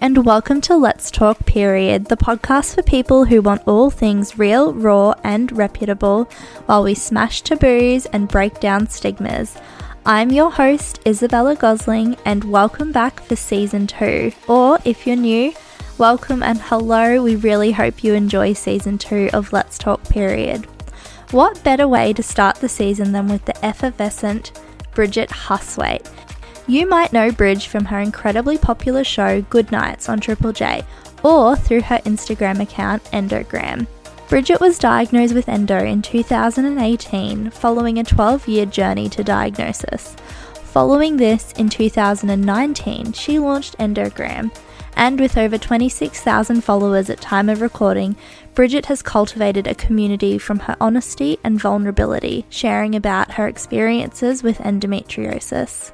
And welcome to Let's Talk Period, the podcast for people who want all things real, raw, and reputable while we smash taboos and break down stigmas. I'm your host, Isabella Gosling, and welcome back for season two. Or if you're new, welcome and hello. We really hope you enjoy season two of Let's Talk Period. What better way to start the season than with the effervescent Bridget Hustwaite? You might know Bridge from her incredibly popular show Goodnights on Triple J or through her Instagram account Endogram. Bridget was diagnosed with endo in 2018 following a 12 year journey to diagnosis. Following this, in 2019, she launched Endogram, and with over 26,000 followers at time of recording, Bridget has cultivated a community from her honesty and vulnerability, sharing about her experiences with endometriosis.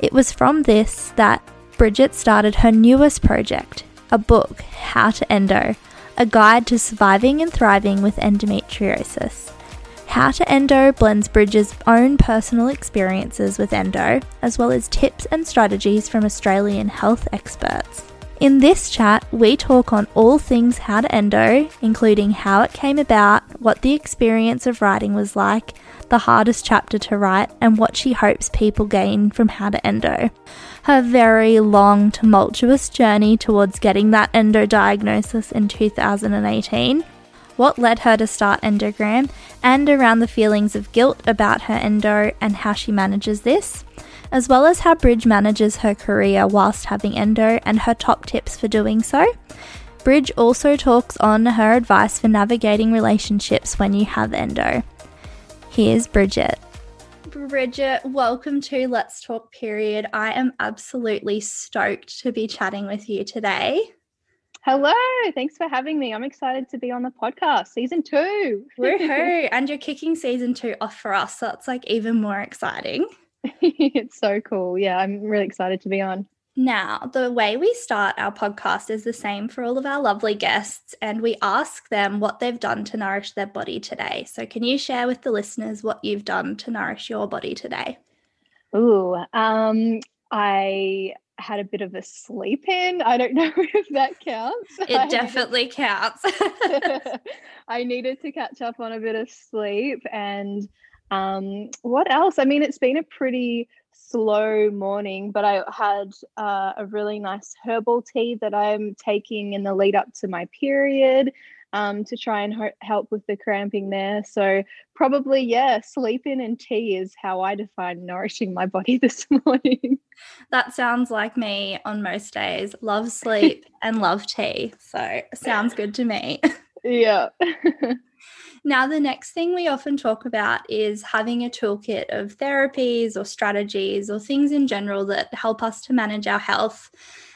It was from this that Bridget started her newest project, a book, How to Endo, a guide to surviving and thriving with endometriosis. How to Endo blends Bridget's own personal experiences with endo, as well as tips and strategies from Australian health experts. In this chat, we talk on all things How to Endo, including how it came about, what the experience of writing was like, the hardest chapter to write, and what she hopes people gain from How to Endo. Her very long, tumultuous journey towards getting that endo diagnosis in 2018, what led her to start Endogram, and around the feelings of guilt about her endo and how she manages this, as well as how Bridge manages her career whilst having endo and her top tips for doing so. Bridge also talks on her advice for navigating relationships when you have endo. Here's Bridget. Bridget, welcome to Let's Talk Period. I am absolutely stoked to be chatting with you today. Hello, thanks for having me. I'm excited to be on the podcast, season two. Woohoo! and you're kicking season two off for us, so it's like even more exciting. it's so cool. Yeah, I'm really excited to be on. Now, the way we start our podcast is the same for all of our lovely guests, and we ask them what they've done to nourish their body today. So, can you share with the listeners what you've done to nourish your body today? Ooh, um, I had a bit of a sleep in. I don't know if that counts. It definitely counts. I needed to catch up on a bit of sleep. And um, what else? I mean, it's been a pretty slow morning, but I had uh, a really nice herbal tea that I'm taking in the lead up to my period um, to try and ho- help with the cramping there. So, probably, yeah, sleeping and tea is how I define nourishing my body this morning. That sounds like me on most days. Love sleep and love tea. So, sounds good to me. Yeah. Now, the next thing we often talk about is having a toolkit of therapies or strategies or things in general that help us to manage our health,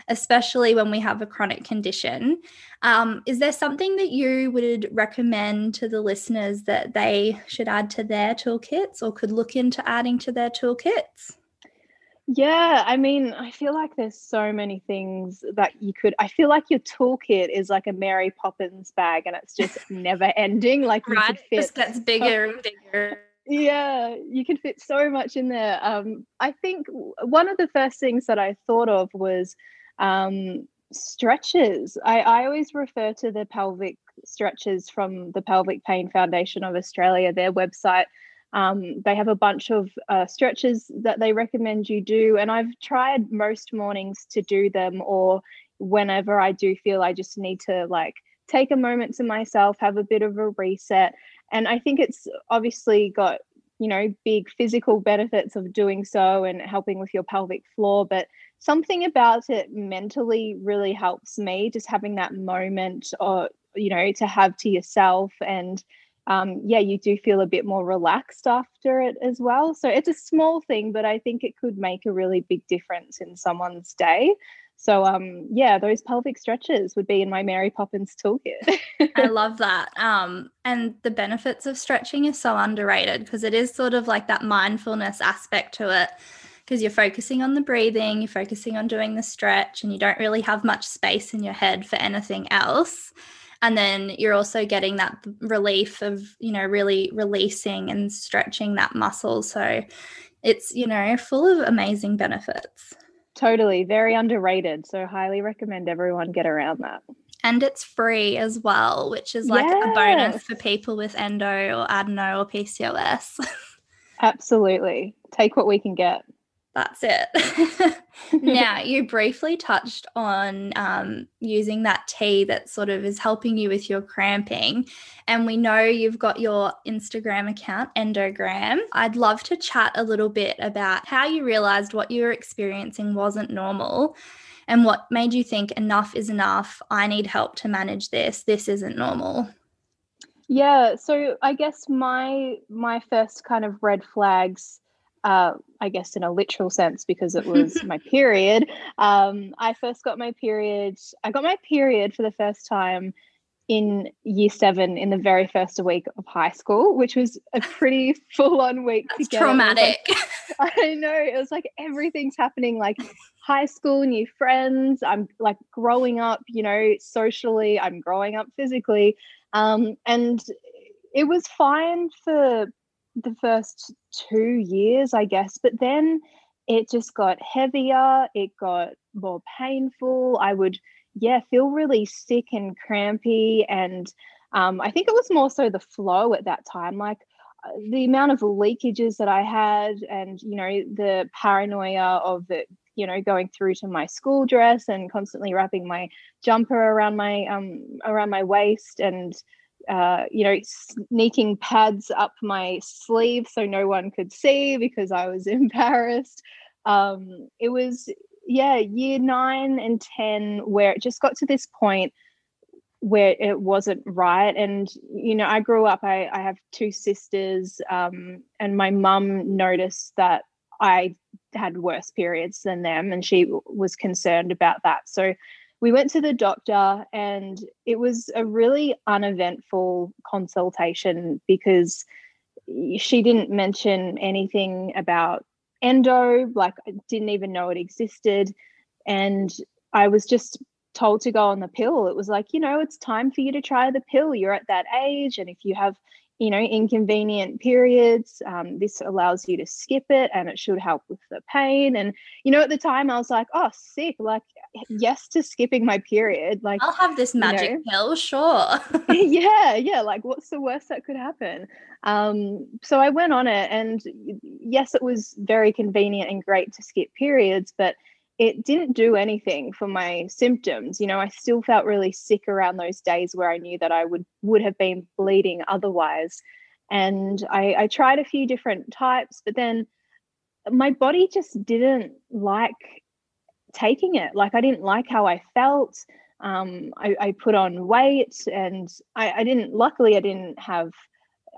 especially when we have a chronic condition. Um, is there something that you would recommend to the listeners that they should add to their toolkits or could look into adding to their toolkits? Yeah, I mean, I feel like there's so many things that you could. I feel like your toolkit is like a Mary Poppins bag, and it's just never ending. Like right, could fit. just gets bigger and bigger. Yeah, you can fit so much in there. Um, I think one of the first things that I thought of was um, stretches. I, I always refer to the pelvic stretches from the Pelvic Pain Foundation of Australia. Their website um, they have a bunch of uh, stretches that they recommend you do, and I've tried most mornings to do them, or whenever I do feel I just need to like take a moment to myself, have a bit of a reset. And I think it's obviously got, you know, big physical benefits of doing so and helping with your pelvic floor, but something about it mentally really helps me just having that moment or, you know, to have to yourself and um, yeah, you do feel a bit more relaxed after it as well. So it's a small thing, but I think it could make a really big difference in someone's day. So um, yeah, those pelvic stretches would be in my Mary Poppins toolkit. I love that. Um, and the benefits of stretching is so underrated because it is sort of like that mindfulness aspect to it because you're focusing on the breathing, you're focusing on doing the stretch, and you don't really have much space in your head for anything else and then you're also getting that relief of you know really releasing and stretching that muscle so it's you know full of amazing benefits Totally, very underrated. So highly recommend everyone get around that. And it's free as well, which is like yes. a bonus for people with endo or adeno or PCOS. Absolutely. Take what we can get. That's it. now, you briefly touched on um, using that tea that sort of is helping you with your cramping. And we know you've got your Instagram account, Endogram. I'd love to chat a little bit about how you realized what you were experiencing wasn't normal and what made you think enough is enough. I need help to manage this. This isn't normal. Yeah, so I guess my my first kind of red flags uh, I guess in a literal sense because it was my period. Um, I first got my period. I got my period for the first time in year seven in the very first week of high school, which was a pretty full on week That's Traumatic. Like, I know. It was like everything's happening like high school, new friends. I'm like growing up, you know, socially, I'm growing up physically. Um, and it was fine for the first two years, I guess, but then it just got heavier, it got more painful. I would, yeah, feel really sick and crampy. And um, I think it was more so the flow at that time. Like uh, the amount of leakages that I had, and, you know, the paranoia of it you know going through to my school dress and constantly wrapping my jumper around my um around my waist and uh, you know, sneaking pads up my sleeve so no one could see because I was embarrassed. Um, it was, yeah, year nine and 10 where it just got to this point where it wasn't right. And, you know, I grew up, I, I have two sisters, um, and my mum noticed that I had worse periods than them and she was concerned about that. So we went to the doctor and it was a really uneventful consultation because she didn't mention anything about endo like i didn't even know it existed. And i was just told to go on the pill. It was like you know it's time for you to try the pill. You're at that age and if you have you know, inconvenient periods. Um, this allows you to skip it and it should help with the pain. And, you know, at the time I was like, oh, sick. Like, yes to skipping my period. Like, I'll have this magic you know. pill, sure. yeah. Yeah. Like, what's the worst that could happen? Um, so I went on it. And yes, it was very convenient and great to skip periods, but it didn't do anything for my symptoms. You know, I still felt really sick around those days where I knew that I would would have been bleeding otherwise. And I, I tried a few different types, but then my body just didn't like taking it. Like I didn't like how I felt. Um, I, I, put on weight, and I, I didn't. Luckily, I didn't have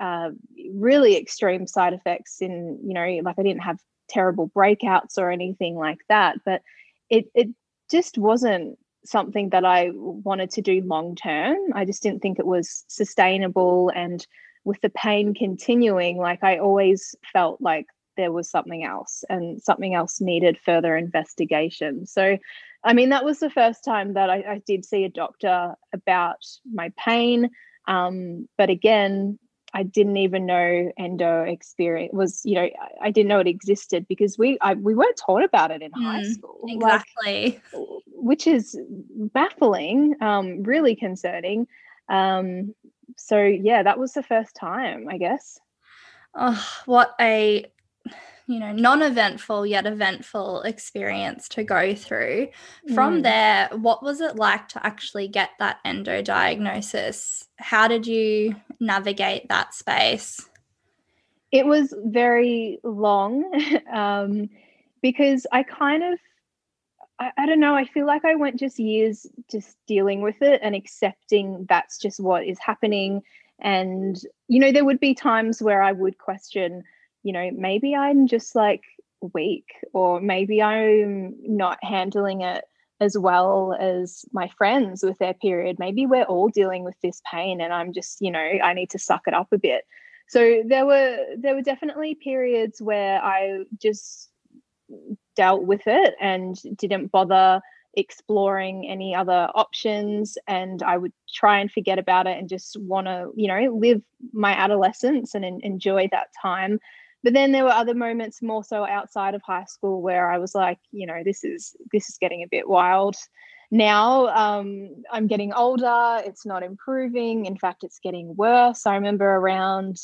uh, really extreme side effects. In you know, like I didn't have terrible breakouts or anything like that. But it it just wasn't something that I wanted to do long term. I just didn't think it was sustainable. And with the pain continuing, like I always felt like there was something else and something else needed further investigation. So, I mean, that was the first time that I, I did see a doctor about my pain. Um, but again, I didn't even know endo experience was, you know, I didn't know it existed because we I, we weren't taught about it in mm, high school. Exactly. Like, which is baffling, um, really concerning. Um, so yeah, that was the first time, I guess. Oh, what a you know, non eventful yet eventful experience to go through. From mm. there, what was it like to actually get that endo diagnosis? How did you navigate that space? It was very long um, because I kind of, I, I don't know, I feel like I went just years just dealing with it and accepting that's just what is happening. And, you know, there would be times where I would question, you know, maybe I'm just like weak, or maybe I'm not handling it as well as my friends with their period. Maybe we're all dealing with this pain and I'm just, you know, I need to suck it up a bit. So there were there were definitely periods where I just dealt with it and didn't bother exploring any other options and I would try and forget about it and just want to, you know, live my adolescence and enjoy that time but then there were other moments more so outside of high school where I was like, you know, this is this is getting a bit wild. Now um, I'm getting older. It's not improving. In fact, it's getting worse. I remember around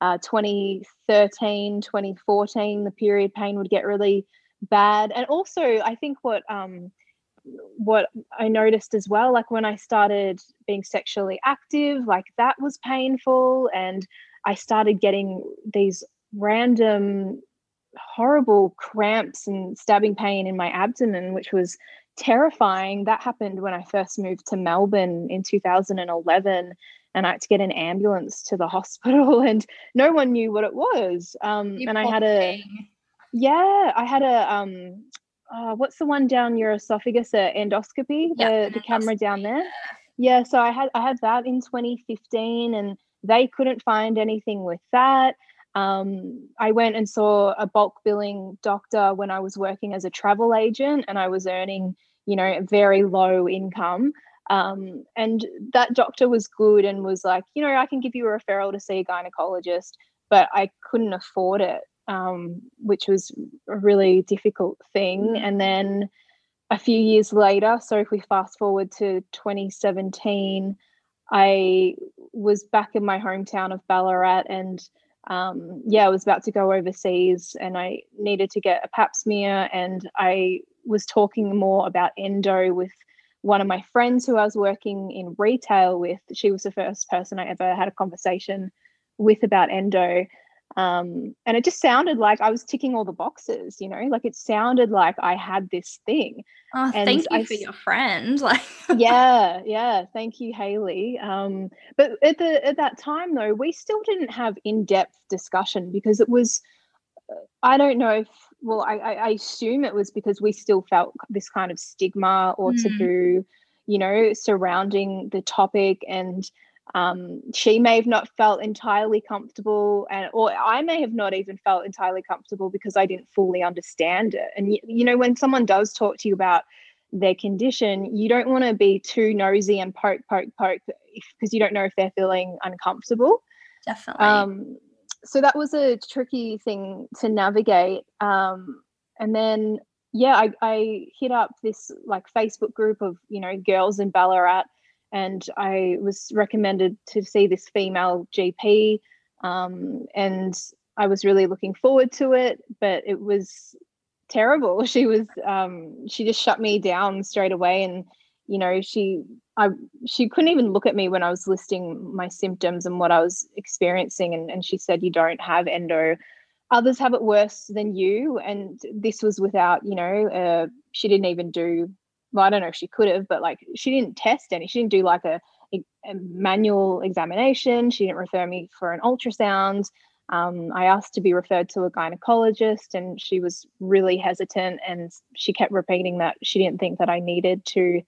uh, 2013, 2014, the period pain would get really bad. And also, I think what um, what I noticed as well, like when I started being sexually active, like that was painful, and I started getting these random horrible cramps and stabbing pain in my abdomen, which was terrifying. That happened when I first moved to Melbourne in 2011 and I had to get an ambulance to the hospital and no one knew what it was. Um, and I had a, yeah, I had a, um, uh, what's the one down your esophagus, a endoscopy, the, the camera down there. Yeah. So I had, I had that in 2015 and they couldn't find anything with that. Um, I went and saw a bulk billing doctor when I was working as a travel agent and I was earning, you know, a very low income. Um, and that doctor was good and was like, you know, I can give you a referral to see a gynecologist, but I couldn't afford it, um, which was a really difficult thing. Mm. And then a few years later, so if we fast forward to 2017, I was back in my hometown of Ballarat and um, yeah, I was about to go overseas and I needed to get a pap smear. And I was talking more about endo with one of my friends who I was working in retail with. She was the first person I ever had a conversation with about endo. Um, and it just sounded like I was ticking all the boxes, you know, like it sounded like I had this thing. Oh, and thank you I, for your friend. Like, yeah, yeah, thank you, Haley. Um, but at the at that time though, we still didn't have in depth discussion because it was. I don't know if well, I, I assume it was because we still felt this kind of stigma or mm. taboo, you know, surrounding the topic and um, she may have not felt entirely comfortable and or i may have not even felt entirely comfortable because i didn't fully understand it. And you, you know when someone does talk to you about their condition you don't want to be too nosy and poke poke poke because you don't know if they're feeling uncomfortable. Definitely. Um, so that was a tricky thing to navigate. Um, and then yeah I, I hit up this like facebook group of you know girls in ballarat and I was recommended to see this female GP, um, and I was really looking forward to it, but it was terrible. She was um, she just shut me down straight away, and you know she I she couldn't even look at me when I was listing my symptoms and what I was experiencing, and, and she said you don't have endo. Others have it worse than you, and this was without you know uh, she didn't even do well, I don't know if she could have, but like she didn't test any. She didn't do like a, a, manual examination. She didn't refer me for an ultrasound. Um, I asked to be referred to a gynecologist, and she was really hesitant. And she kept repeating that she didn't think that I needed to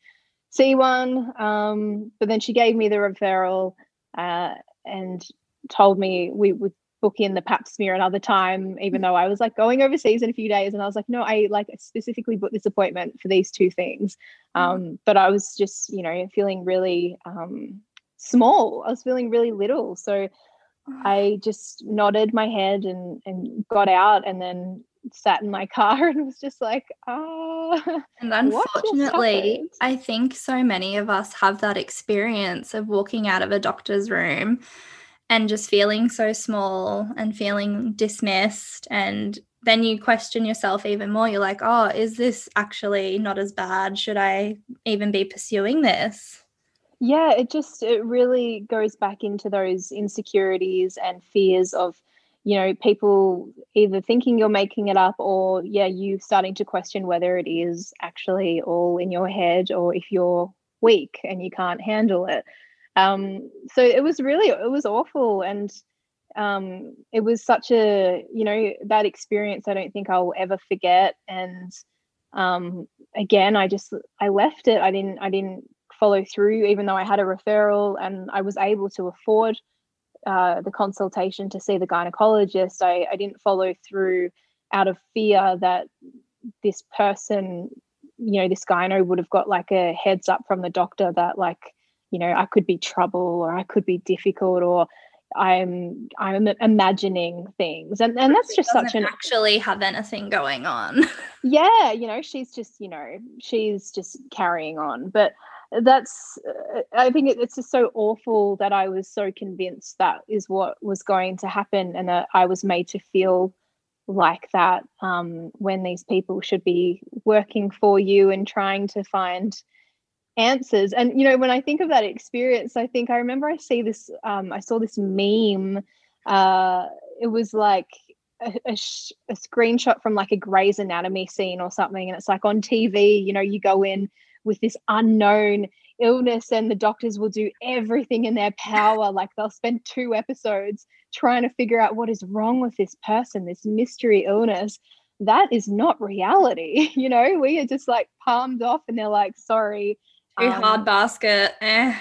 see one. Um, but then she gave me the referral uh, and told me we would book in the pap smear another time even though i was like going overseas in a few days and i was like no i like specifically booked this appointment for these two things. Mm. um, but i was just you know feeling really um, small. I was feeling really little. So i just nodded my head and and got out and then sat in my car and was just like ah and unfortunately i think so many of us have that experience of walking out of a doctor's room and just feeling so small and feeling dismissed. And then you question yourself even more. You're like oh is this actually not as bad? Should i even be pursuing this? Yeah it just it really goes back into those insecurities and fears of you know people either thinking you're making it up or yeah you starting to question whether it is actually all in your head or if you're weak and you can't handle it um, so it was really it was awful and um, it was such a you know that experience i don't think i'll ever forget and um, again i just i left it. I didn't i didn't follow through even though i had a referral and i was able to afford uh, the consultation to see the gynecologist. I, I didn't follow through out of fear that this person you know this gyno would have got like a heads up from the doctor that like you know, I could be trouble or I could be difficult or, I'm I'm imagining things, and and that's just such an actually have anything going on. yeah, you know, she's just you know she's just carrying on, but that's uh, I think it, it's just so awful that I was so convinced that is what was going to happen, and that I was made to feel like that um, when these people should be working for you and trying to find answers. And you know, when I think of that experience, I think I remember I see this. Um, I saw this meme. Uh, it was like a, a, sh- a, screenshot from like a Grey's Anatomy scene or something, and it's like on TV. You know, you go in with this unknown illness, and the doctors will do everything in their power. Like they'll spend two episodes trying to figure out what is wrong with this person, this mystery illness. That is not reality. You know, we are just like palmed off, and they're like, "Sorry." Too um, hard basket. Eh.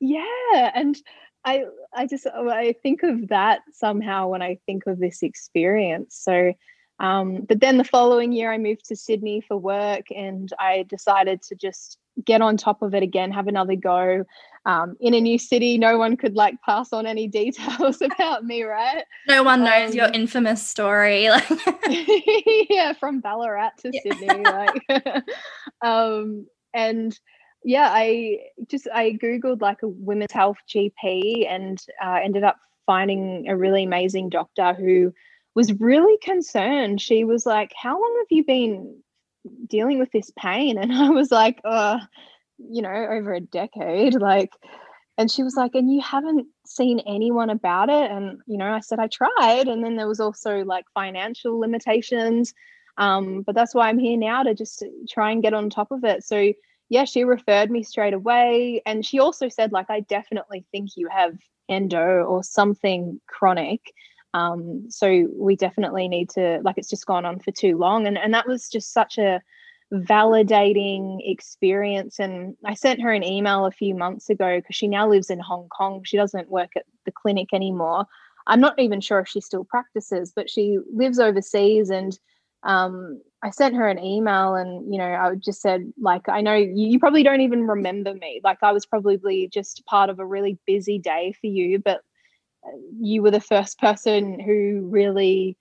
Yeah, and I I just I think of that somehow when I think of this experience. So um, but then the following year I moved to Sydney for work and I decided to just get on top of it again, have another go. Um, in a new city, no one could like pass on any details about me, right? No one knows um, your infamous story. Like yeah, from Ballarat to yeah. Sydney. Like um, and yeah, I just I googled like a women's health GP and uh, ended up finding a really amazing doctor who was really concerned. She was like, "How long have you been dealing with this pain?" And I was like, "Uh, you know, over a decade." Like, and she was like, "And you haven't seen anyone about it?" And you know, I said I tried, and then there was also like financial limitations. Um, but that's why I'm here now to just try and get on top of it. So yeah, she referred me straight away. And she also said, like, I definitely think you have endo or something chronic. Um, so we definitely need to, like, it's just gone on for too long. And, and that was just such a validating experience. And I sent her an email a few months ago because she now lives in Hong Kong. She doesn't work at the clinic anymore. I'm not even sure if she still practices, but she lives overseas and um, I sent her an email and, you know, I just said, like, I know you, you, probably don't even remember me. Like, I was probably just part of a really busy day for you, but uh, you were the first person who really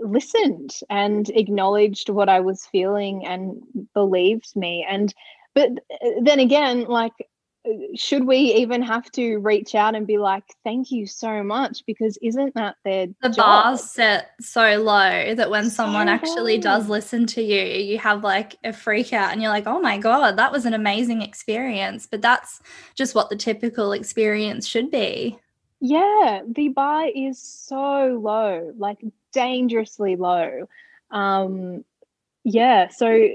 listened and acknowledged what I was feeling and believed me. And, but uh, then again, like, should we even have to reach out and be like, thank you so much? Because isn't that their the job? bar set so low that when so someone actually does listen to you, you have like a freak out and you're like, oh my God, that was an amazing experience. But that's just what the typical experience should be. Yeah, the bar is so low, like dangerously low. Um, yeah, so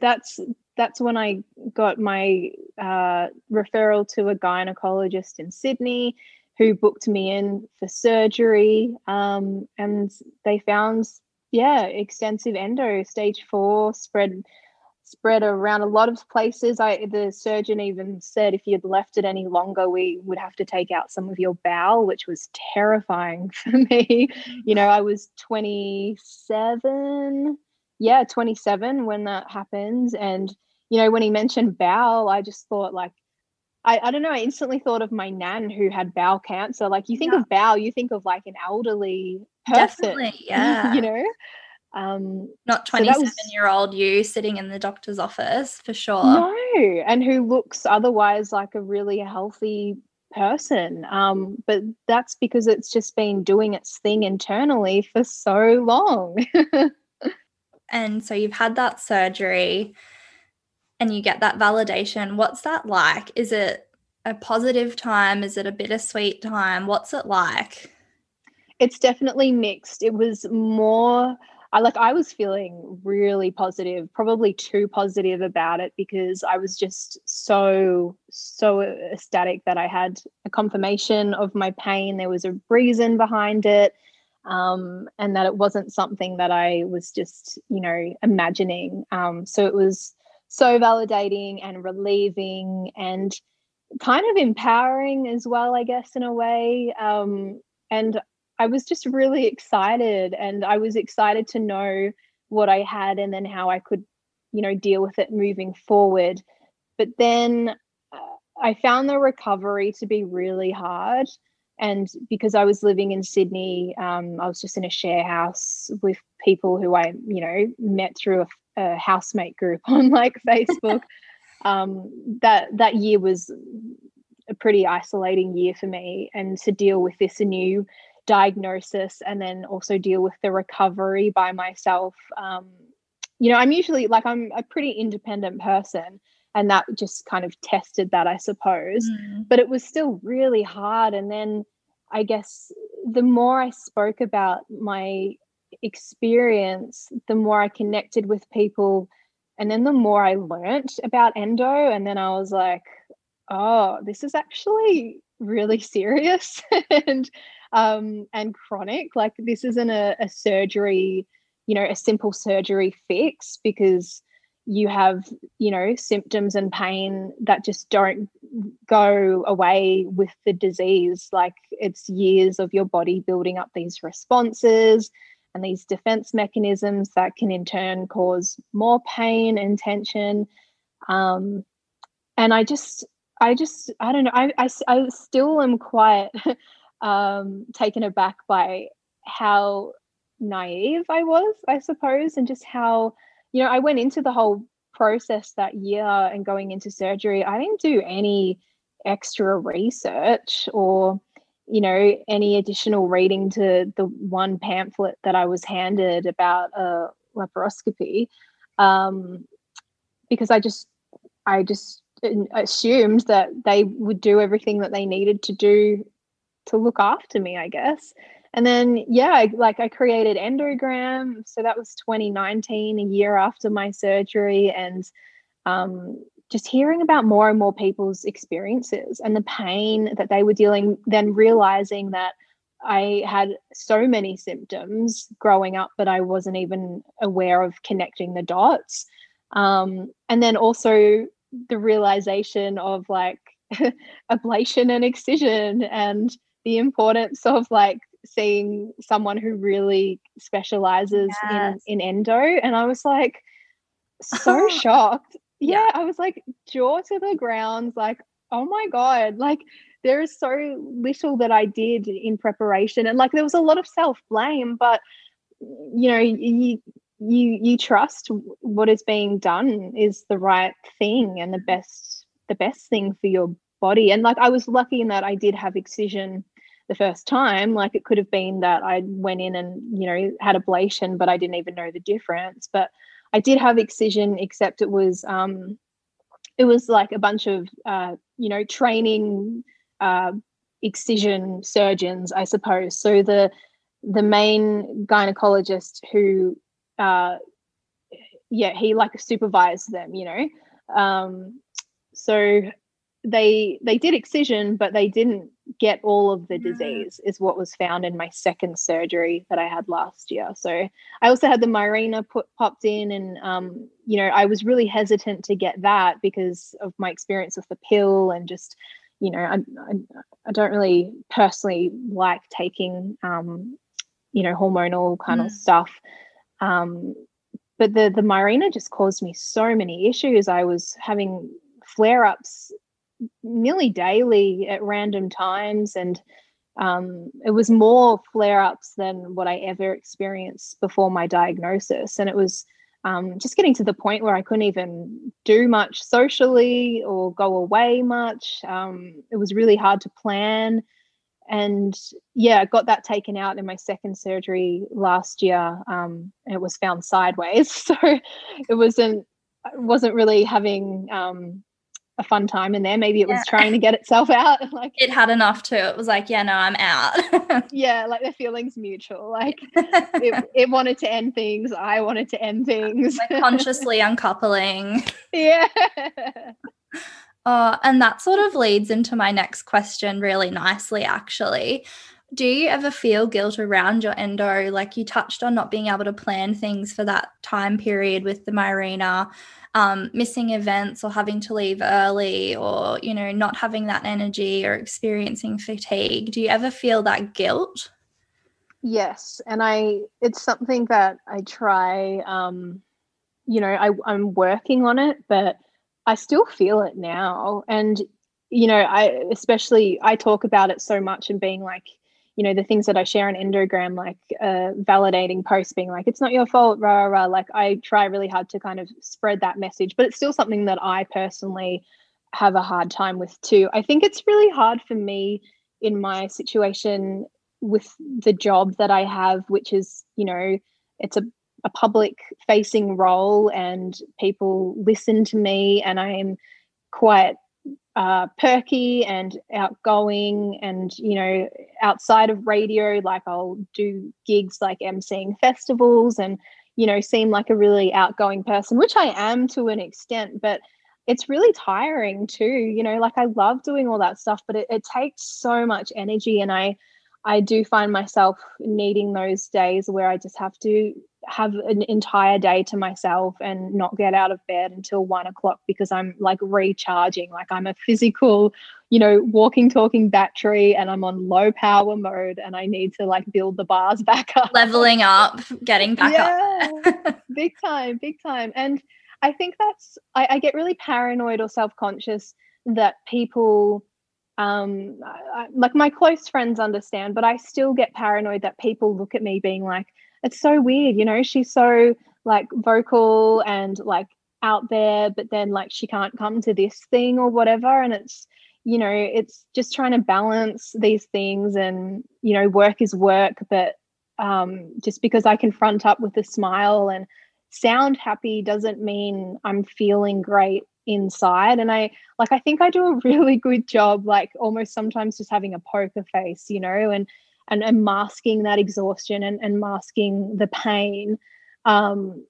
that's that's when I got my uh, referral to a gynecologist in Sydney who booked me in for surgery. Um, and they found, yeah, extensive endo, stage four, spread spread around a lot of places. I the surgeon even said if you'd left it any longer, we would have to take out some of your bowel, which was terrifying for me. You know, I was 27, yeah, 27 when that happens. And you know, when he mentioned bowel, I just thought like, I, I don't know, I instantly thought of my nan who had bowel cancer. Like you think yeah. of bowel, you think of like an elderly person. Definitely, yeah. you know? Um, Not 27 so year old you sitting in the doctor's office for sure. No, and who looks otherwise like a really healthy person. Um, but that's because it's just been doing its thing internally for so long. and so you've had that surgery and you get that validation, what's that like? Is it a positive time? Is it a bittersweet time? What's it like? It's definitely mixed. It was more I like I was feeling really positive, probably too positive about it because I was just so so ecstatic that I had a confirmation of my pain. There was a reason behind it. Um, and that it wasn't something that I was just, you know, imagining. Um, so it was so validating and relieving and kind of empowering as well, I guess, in a way. Um, and I was just really excited, and I was excited to know what I had and then how I could, you know, deal with it moving forward. But then uh, I found the recovery to be really hard. and because I was living in Sydney, um, I was just in a share house with people who I, you know, met through a, a housemate group on like Facebook. um, that that year was a pretty isolating year for me, and to deal with this new diagnosis and then also deal with the recovery by myself. Um, you know, I'm usually like I'm a pretty independent person, and that just kind of tested that i suppose mm. but it was still really hard and then i guess the more i spoke about my experience the more i connected with people and then the more i learnt about endo and then i was like oh this is actually really serious and um and chronic. Like this isn't a, a surgery you know a simple surgery fix because you have you know symptoms and pain that just don't go away with the disease. Like it's years of your body building up these responses and these defense mechanisms that can in turn cause more pain and tension um, and i just i just i don't know i i, I still am quite um, taken aback by how naive i was i suppose and just how you know, I went into the whole process that year and going into surgery. I didn't do any extra research or, you know, any additional reading to the one pamphlet that I was handed about a laparoscopy, um, because I just, I just assumed that they would do everything that they needed to do to look after me, I guess. And then yeah I, like i created endogram. So that was 2019 a year after my surgery. And um, just hearing about more and more people's experiences and the pain that they were dealing then realizing that i had so many symptoms growing up but i wasn't even aware of connecting the dots um, and then also the realization of like ablation and excision and the importance of like seeing someone who really specializes yes. in in endo and i was like so shocked yeah, i was like jaw to the ground like oh my god like there is so little that i did in preparation and like there was a lot of self blame but you know you you you trust what is being done is the right thing and the best the best thing for your body and like i was lucky in that i did have excision the first time like it could have been that i went in and you know had ablation but i didn't even know the difference but i did have excision except it was um it was like a bunch of uh you know training uh excision surgeons i suppose. So the the main gynecologist who uh yeah he like supervised them you know? Um so they they did excision but they didn't get all of the disease is what was found in my second surgery that I had last year. So I also had the Mirena put popped in, and um, you know I was really hesitant to get that because of my experience with the pill and just you know I I, I don't really personally like taking um, you know hormonal kind mm. of stuff. Um, but the the Mirena just caused me so many issues. I was having flare ups nearly daily at random times and um, it was more flare ups than what I ever experienced before my diagnosis. And it was um, just getting to the point where I couldn't even do much socially or go away much. Um, it was really hard to plan. And yeah, I got that taken out in my second surgery last year. Um, and it was found sideways. So it wasn't, wasn't really having um, a fun time in there. Maybe it was yeah. trying to get itself out. Like it had enough to. It was like, yeah, no, I'm out. yeah, like the feelings mutual. Like it, it, wanted to end things. I wanted to end things. Like consciously uncoupling. Yeah. Oh, and that sort of leads into my next question really nicely, actually. Do you ever feel guilt around your endo? Like you touched on not being able to plan things for that time period with the Mirena um, missing events or having to leave early or you know not having that energy or experiencing fatigue. Do you ever feel that guilt? Yes and i it's something that i try um you know I, i'm working on it but i still feel it now. And you know, I especially I talk about it so much and being like, you know, the things that I share on Endogram, like uh, validating posts, being like, it's not your fault, rah, rah, rah. Like I try really hard to kind of spread that message, but it's still something that I personally have a hard time with too. I think it's really hard for me in my situation with the job that I have, which is, you know, it's a, a public facing role and people listen to me and I'm quite uh, perky and outgoing and you know outside of radio like i'll do gigs like emceeing festivals and you know seem like a really outgoing person which i am to an extent but it's really tiring too you know like i love doing all that stuff but it, it takes so much energy and i i do find myself needing those days where i just have to have an entire day to myself and not get out of bed until one o'clock because I'm like recharging. Like I'm a physical, you know, walking, talking battery and I'm on low power mode and I need to like build the bars back up. Leveling up, getting back yeah, up. big time, big time. And I think that's, I, I get really paranoid or self conscious that people, um, I, like my close friends understand, but I still get paranoid that people look at me being like, it's so weird, you know, she's so like vocal and like out there, but then like she can't come to this thing or whatever. And it's, you know, it's just trying to balance these things and, you know, work is work, but um, just because I can front up with a smile and sound happy doesn't mean I'm feeling great inside and i like i think i do a really good job like almost sometimes just having a poker face you know and and, and masking that exhaustion and, and masking the pain. Um,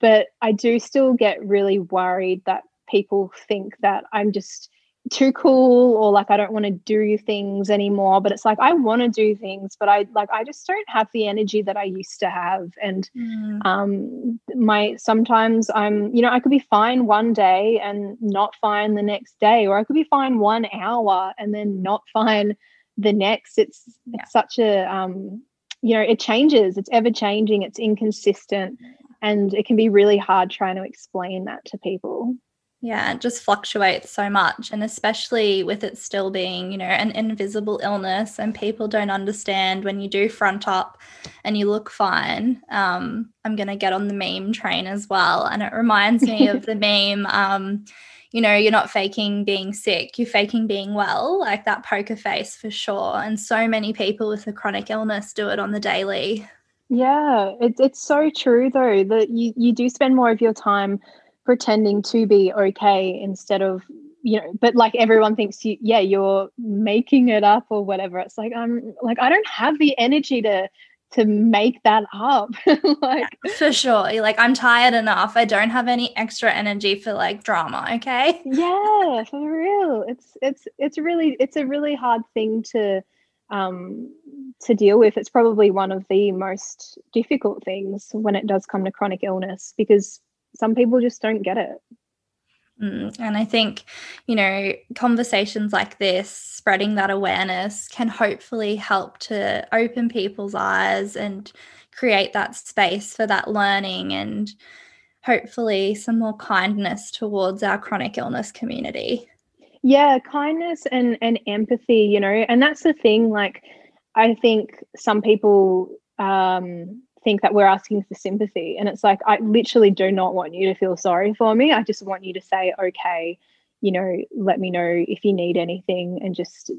but I do still get really worried that people think that I'm just too cool or like I don't want to do things anymore. But it's like I want to do things, but I like I just don't have the energy that I used to have. And mm. um my sometimes I'm, you know, I could be fine one day and not fine the next day, or I could be fine one hour and then not fine the next it's, yeah. it's such a um, you know it changes it's ever changing it's inconsistent and it can be really hard trying to explain that to people yeah, it just fluctuates so much. And especially with it still being, you know, an invisible illness and people don't understand when you do front up and you look fine. Um, I'm going to get on the meme train as well. And it reminds me of the meme, um, you know, you're not faking being sick, you're faking being well, like that poker face for sure. And so many people with a chronic illness do it on the daily. Yeah, it's it's so true though that you, you do spend more of your time pretending to be okay instead of you know but like everyone thinks you yeah you're making it up or whatever it's like i'm like i don't have the energy to to make that up. Like for sure. Like i'm tired enough. I don't have any extra energy for like drama okay? Yeah for real. It's it's it's really it's a really hard thing to um to deal with. It's probably one of the most difficult things when it does come to chronic illness because some people just don't get it Mm, and I think, you know, conversations like this, spreading that awareness can hopefully help to open people's eyes and create that space for that learning and hopefully some more kindness towards our chronic illness community. Yeah, kindness and and empathy, you know, and that's the thing like I think some people um think that we're asking for sympathy. And it's like, I literally do not want you to feel sorry for me. I just want you to say, okay, you know, let me know if you need anything and just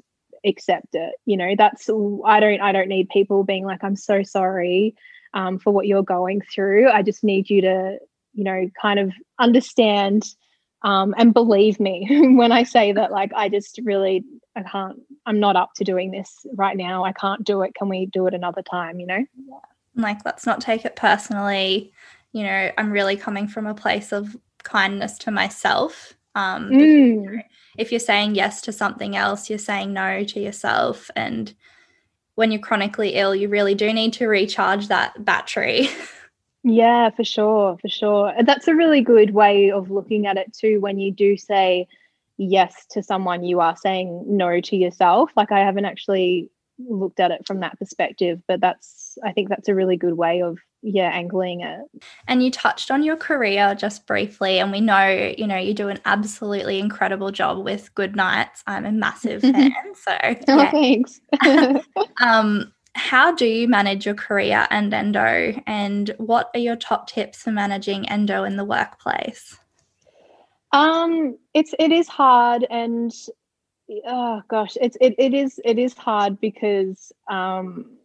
accept it. You know, that's, I don't, I don't need people being like, I'm so sorry um, for what you're going through. I just need you to, you know, kind of understand um, and believe me when I say that, like, I just really, I can't, I'm not up to doing this right now. I can't do it. Can we do it another time, you know? Yeah like let's not take it personally. You know i'm really coming from a place of kindness to myself um mm. if you're saying yes to something else you're saying no to yourself. And when you're chronically ill you really do need to recharge that battery. Yeah for sure for sure. That's a really good way of looking at it too when you do say yes to someone you are saying no to yourself. Like i haven't actually looked at it from that perspective but that's i think that's a really good way of yeah angling it. And you touched on your career just briefly and we know you know you do an absolutely incredible job with Goodnights. I'm a massive fan so oh, oh, thanks. Um how do you manage your career and endo and what are your top tips for managing endo in the workplace? Um it's it is hard and oh gosh. It's it, it is it is hard because um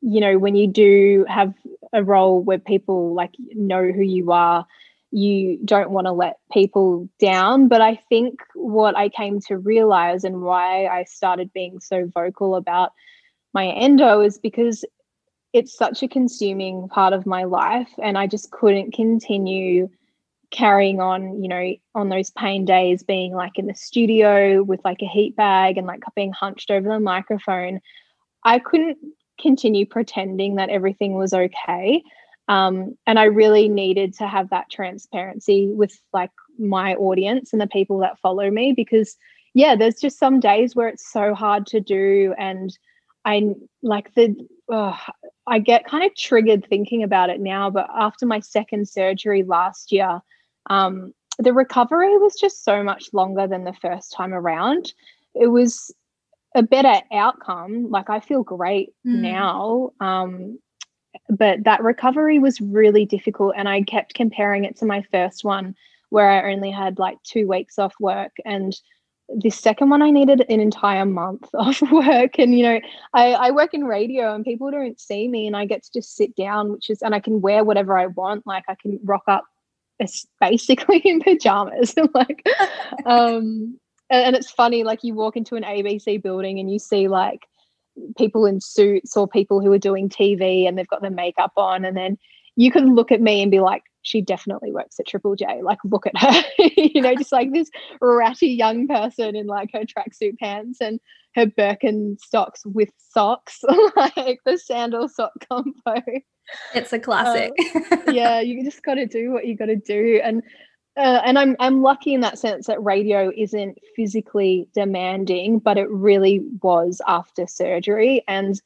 you know when you do have a role where people like know who you are you don't want to let people down. But i think what i came to realize and why i started being so vocal about my endo is because it's such a consuming part of my life and i just couldn't continue carrying on you know on those pain days being like in the studio with like a heat bag and like being hunched over the microphone i couldn't continue pretending that everything was okay um, and i really needed to have that transparency with like my audience and the people that follow me because yeah there's just some days where it's so hard to do and i like the uh, i get kind of triggered thinking about it now but after my second surgery last year um, the recovery was just so much longer than the first time around it was a better outcome. Like I feel great mm. now. Um, but that recovery was really difficult. And I kept comparing it to my first one, where I only had like two weeks off work. And the second one, I needed an entire month off work. And, you know, I, I work in radio and people don't see me and I get to just sit down, which is, and I can wear whatever I want. Like I can rock up basically in pajamas. like, um, and it's funny like you walk into an abc building and you see like people in suits or people who are doing tv and they've got their makeup on and then you can look at me and be like she definitely works at triple j. Like look at her. You know just like this ratty young person in like her tracksuit pants and her Birkenstocks with socks. Like the sandal sock combo it's a classic um, yeah you just got to do what you got to do and uh, and I'm I'm lucky in that sense that radio isn't physically demanding, but it really was after surgery. And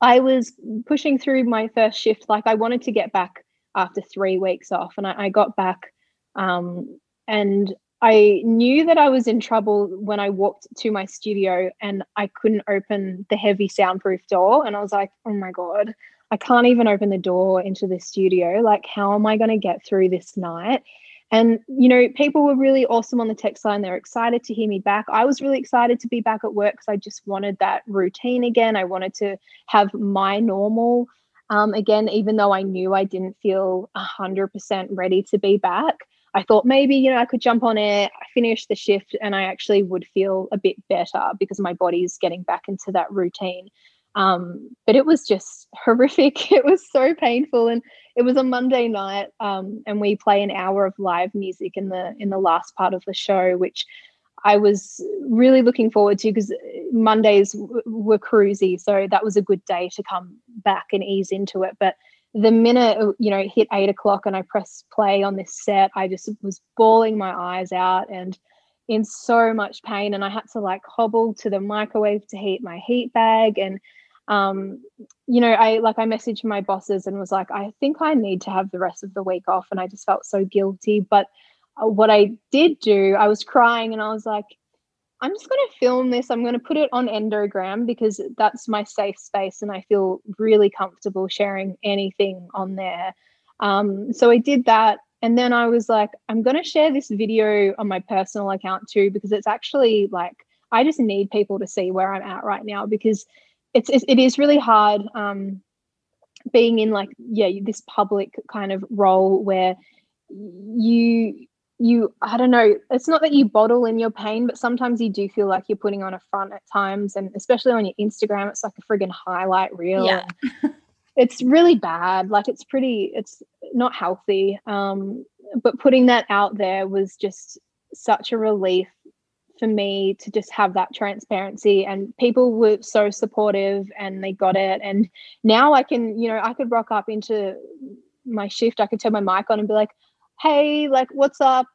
I was pushing through my first shift, like I wanted to get back after three weeks off, and I, I got back, um, and I knew that I was in trouble when I walked to my studio and I couldn't open the heavy soundproof door, and I was like, oh my god. I can't even open the door into the studio. Like, how am I going to get through this night? And, you know, people were really awesome on the text line. They're excited to hear me back. I was really excited to be back at work because I just wanted that routine again. I wanted to have my normal um, again, even though I knew I didn't feel 100% ready to be back. I thought maybe, you know, I could jump on air, finish the shift, and I actually would feel a bit better because my body's getting back into that routine. Um, but it was just horrific. It was so painful, and it was a Monday night, um, and we play an hour of live music in the in the last part of the show, which I was really looking forward to because Mondays w- were cruisy, so that was a good day to come back and ease into it. But the minute uh, you know it hit eight o'clock and I pressed play on this set, I just was bawling my eyes out and in so much pain, and I had to like hobble to the microwave to heat my heat bag and um, you know, I like I messaged my bosses and was like, I think I need to have the rest of the week off, and I just felt so guilty. But uh, what I did do, I was crying and I was like, I'm just going to film this. I'm going to put it on Endogram because that's my safe space, and I feel really comfortable sharing anything on there. Um, so I did that. And then I was like, I'm going to share this video on my personal account too, because it's actually like, I just need people to see where I'm at right now because it's, it is really hard um, being in like yeah this public kind of role where you you i don't know it's not that you bottle in your pain but sometimes you do feel like you're putting on a front at times and especially on your instagram it's like a friggin highlight reel yeah. it's really bad. Like it's pretty it's not healthy. Um but putting that out there was just such a relief for me to just have that transparency. And people were so supportive and they got it. And now i can you know i could rock up into my shift. I could turn my mic on and be like hey like what's up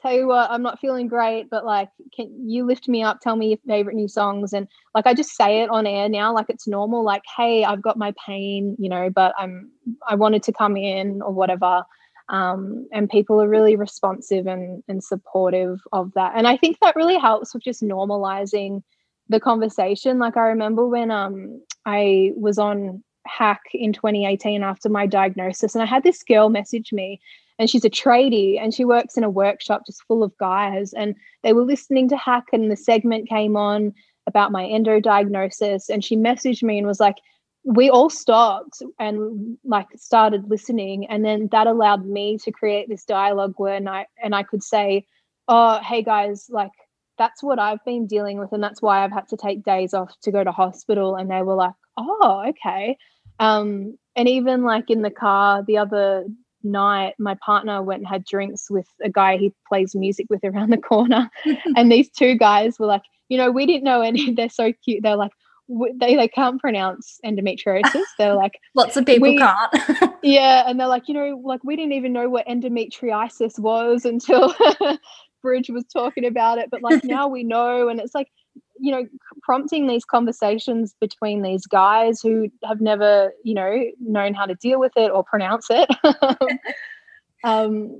tell you what, I'm not feeling great, but like, can you lift me up? Tell me your favorite new songs. And like, I just say it on air now, like it's normal. Like, hey, I've got my pain, you know, but I'm, I wanted to come in or whatever. Um, and people are really responsive and, and supportive of that. And I think that really helps with just normalizing the conversation. Like, I remember when um, I was on hack in 2018 after my diagnosis and i had this girl message me and she's a tradie and she works in a workshop just full of guys and they were listening to hack and the segment came on about my endo diagnosis and she messaged me and was like we all stopped and like started listening and then that allowed me to create this dialogue where and I and I could say oh hey guys like that's what I've been dealing with and that's why I've had to take days off to go to hospital and they were like oh okay. Um and even like in the car the other night my partner went and had drinks with a guy he plays music with around the corner. And these two guys were like you know we didn't know any they're so cute. They're like they, they can't pronounce endometriosis. They're like lots of people can't. Yeah and they're like you know like we didn't even know what endometriosis was until bridge was talking about it but like now we know. And it's like you know prompting these conversations between these guys who have never you know known how to deal with it or pronounce it. Um,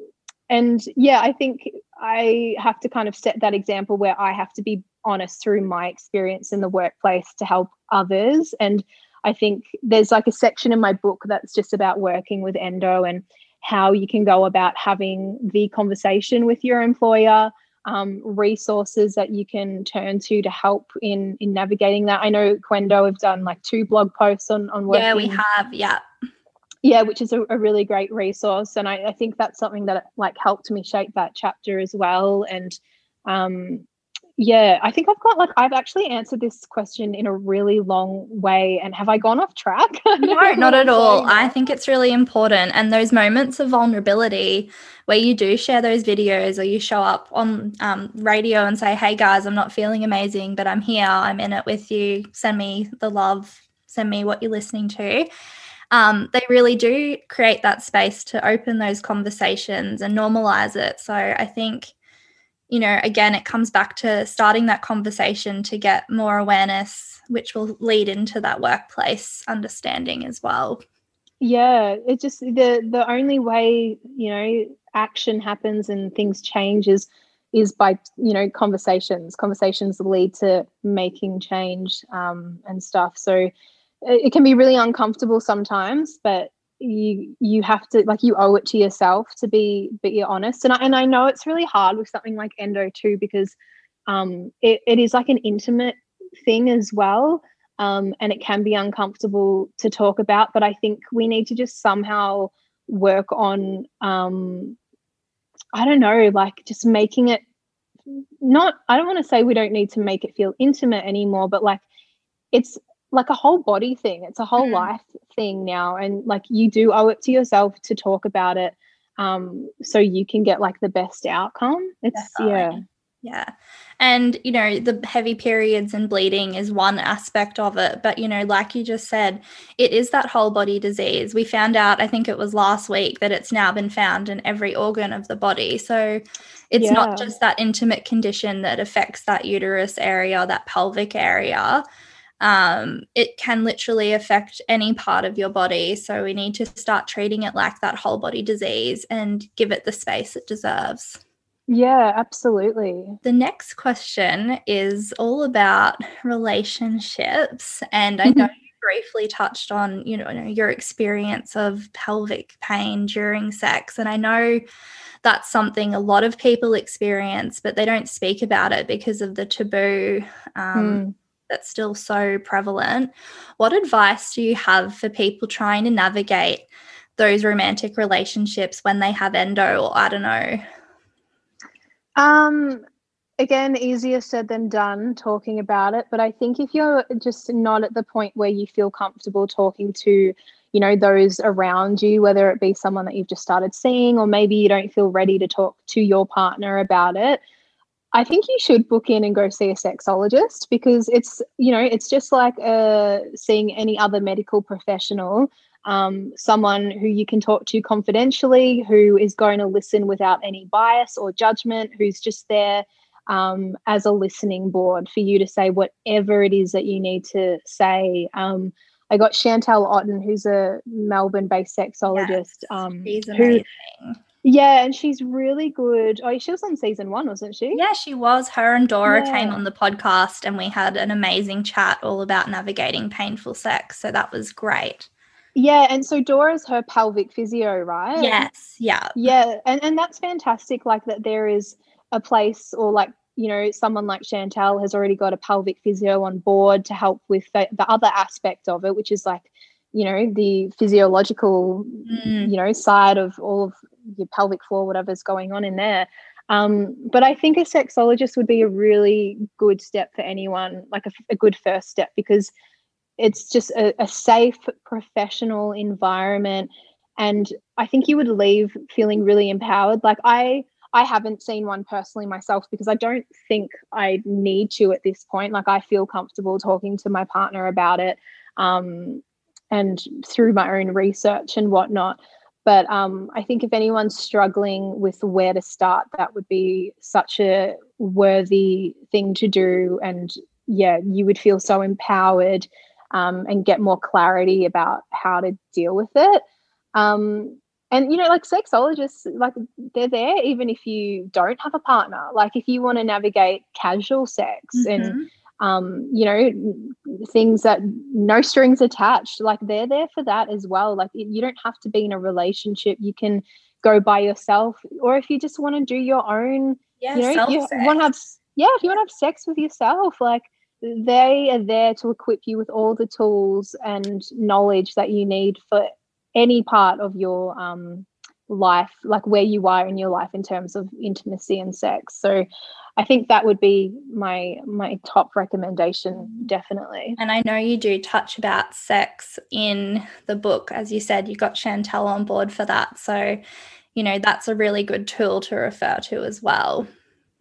and yeah i think i have to kind of set that example where i have to be honest through my experience in the workplace to help others. And i think there's like a section in my book that's just about working with endo and how you can go about having the conversation with your employer um, resources that you can turn to to help in in navigating that. I know Qendo have done like two blog posts on on working. Yeah, we have. Yeah. Yeah, which is a, a really great resource, and I, I, think that's something that like helped me shape that chapter as well. And um, yeah, I think I've got like I've actually answered this question in a really long way. And have I gone off track? no, not at all. I think it's really important. And those moments of vulnerability where you do share those videos or you show up on um, radio and say, hey guys, I'm not feeling amazing, but I'm here, I'm in it with you. Send me the love, send me what you're listening to. Um, they really do create that space to open those conversations and normalize it. So I think you know, again, it comes back to starting that conversation to get more awareness, which will lead into that workplace understanding as well. Yeah, it just the the only way you know action happens and things change is is by you know conversations. Conversations lead to making change um, and stuff. So it, it can be really uncomfortable sometimes, but you you have to like you owe it to yourself to be be honest. And I, and I know it's really hard with something like endo too because um it, it is like an intimate thing as well um and it can be uncomfortable to talk about but I think we need to just somehow work on um I don't know like just making it not I don't want to say we don't need to make it feel intimate anymore but like it's like a whole body thing. It's a whole mm. life thing now. And like you do owe it to yourself to talk about it um, so you can get like the best outcome. It's Definitely. yeah. Yeah. And, you know, the heavy periods and bleeding is one aspect of it. But, you know, like you just said, it is that whole body disease. We found out, I think it was last week, that it's now been found in every organ of the body. So it's yeah. not just that intimate condition that affects that uterus area, that pelvic area um, it can literally affect any part of your body. So we need to start treating it like that whole body disease and give it the space it deserves. Yeah, absolutely. The next question is all about relationships. And I know you briefly touched on, you know, your experience of pelvic pain during sex. And I know that's something a lot of people experience, but they don't speak about it because of the taboo. Um, mm that's still so prevalent. What advice do you have for people trying to navigate those romantic relationships when they have endo or I don't know? Um again easier said than done talking about it but i think if you're just not at the point where you feel comfortable talking to you know those around you whether it be someone that you've just started seeing or maybe you don't feel ready to talk to your partner about it I think you should book in and go see a sexologist because it's, you know, it's just like uh, seeing any other medical professional. um, someone who you can talk to confidentially, who is going to listen without any bias or judgment, who's just there um, as a listening board for you to say whatever it is that you need to say. Um, I got Chantelle Otten, who's a Melbourne-based sexologist, Yes, um, She's who amazing. Yeah, and she's really good. Oh, she was on season one, wasn't she? Yeah, she was. Her and Dora came on the podcast and we had an amazing chat all about navigating painful sex. So that was great. Yeah, and so Dora's her pelvic physio, right? Yes. Yeah. Yeah, and and that's fantastic. Like that, there is a place, or like you know, someone like Chantelle has already got a pelvic physio on board to help with the, the other aspect of it, which is like you know the physiological Mm, you know side of all of your pelvic floor whatever's going on in there. Um, but i think a sexologist would be a really good step for anyone like a, a good first step because it's just a, a safe professional environment. And i think you would leave feeling really empowered. Like i i haven't seen one personally myself because i don't think i need to at this point. Like i feel comfortable talking to my partner about it. Um, and through my own research and whatnot. But um, I think if anyone's struggling with where to start, that would be such a worthy thing to do. And yeah, you would feel so empowered um, and get more clarity about how to deal with it. Um, and you know, like sexologists, like they're there even if you don't have a partner. Like if you want to navigate casual sex and mhm. Um, you know, things that no strings attached, like they're there for that as well. Like you don't have to be in a relationship. You can go by yourself, or if you just want to do your own, Yeah. you know, you want to have, yeah, if you want to have sex with yourself, like they are there to equip you with all the tools and knowledge that you need for any part of your um, life, like where you are in your life in terms of intimacy and sex. So I think that would be my my top recommendation, definitely. And I know you do touch about sex in the book. As you said, you got Chantelle on board for that. So, you know, that's a really good tool to refer to as well.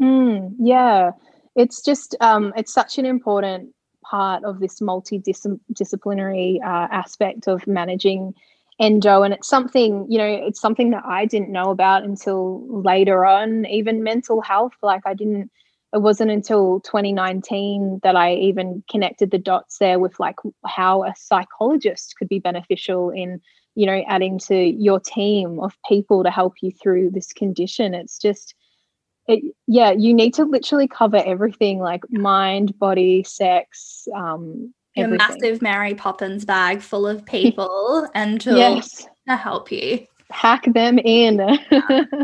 Mm, yeah, it's just um, it's such an important part of this multidisciplinary uh, aspect of managing endo and it's something you know it's something that i didn't know about until later on even mental health. Like i didn't it wasn't until 2019 that i even connected the dots there with like how a psychologist could be beneficial in you know adding to your team of people to help you through this condition. It's just it, yeah you need to literally cover everything like mind body sex um everything. massive Mary Poppins bag full of people and tools yes to help you Pack them in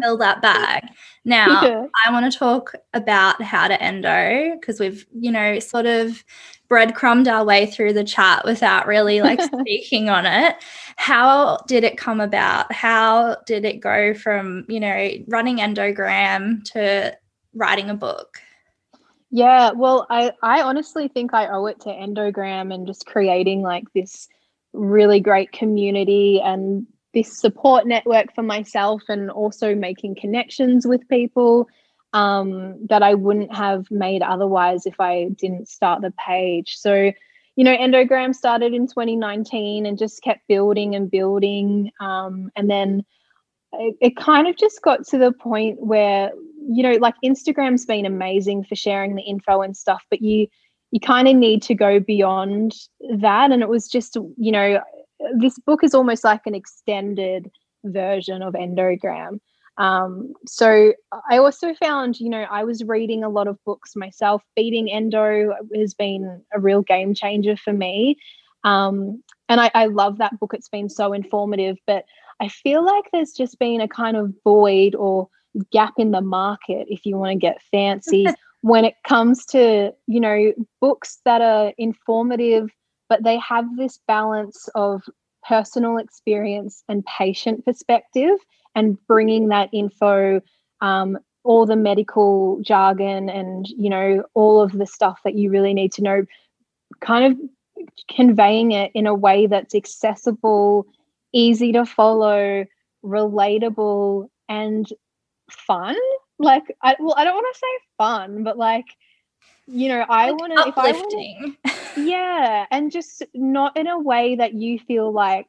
fill that bag. Now, Yeah. I want to talk about how to endo because we've, you know, sort of breadcrumbed our way through the chat without really like speaking on it. How did it come about? How did it go from, you know, running endogram to writing a book? Yeah, well, I I honestly think I owe it to Endogram and just creating like this really great community and this support network for myself and also making connections with people um, that I wouldn't have made otherwise if I didn't start the page. So, you know, Endogram started in 2019 and just kept building and building. Um, and then it, it kind of just got to the point where you know like instagram's been amazing for sharing the info and stuff but you you kind of need to go beyond that. And it was just you know this book is almost like an extended version of endogram. Um, so i also found you know i was reading a lot of books myself. Beating endo has been a real game changer for me. Um, and I, I love that book. It's been so informative but I feel like there's just been a kind of void or gap in the market, if you want to get fancy, when it comes to, you know, books that are informative, but they have this balance of personal experience and patient perspective and bringing that info, um, all the medical jargon and, you know, all of the stuff that you really need to know, kind of conveying it in a way that's accessible easy to follow, relatable, and fun. Like, I well, I don't want to say fun, but like, you know, I Like want to if I uplifting. yeah, and just not in a way that you feel like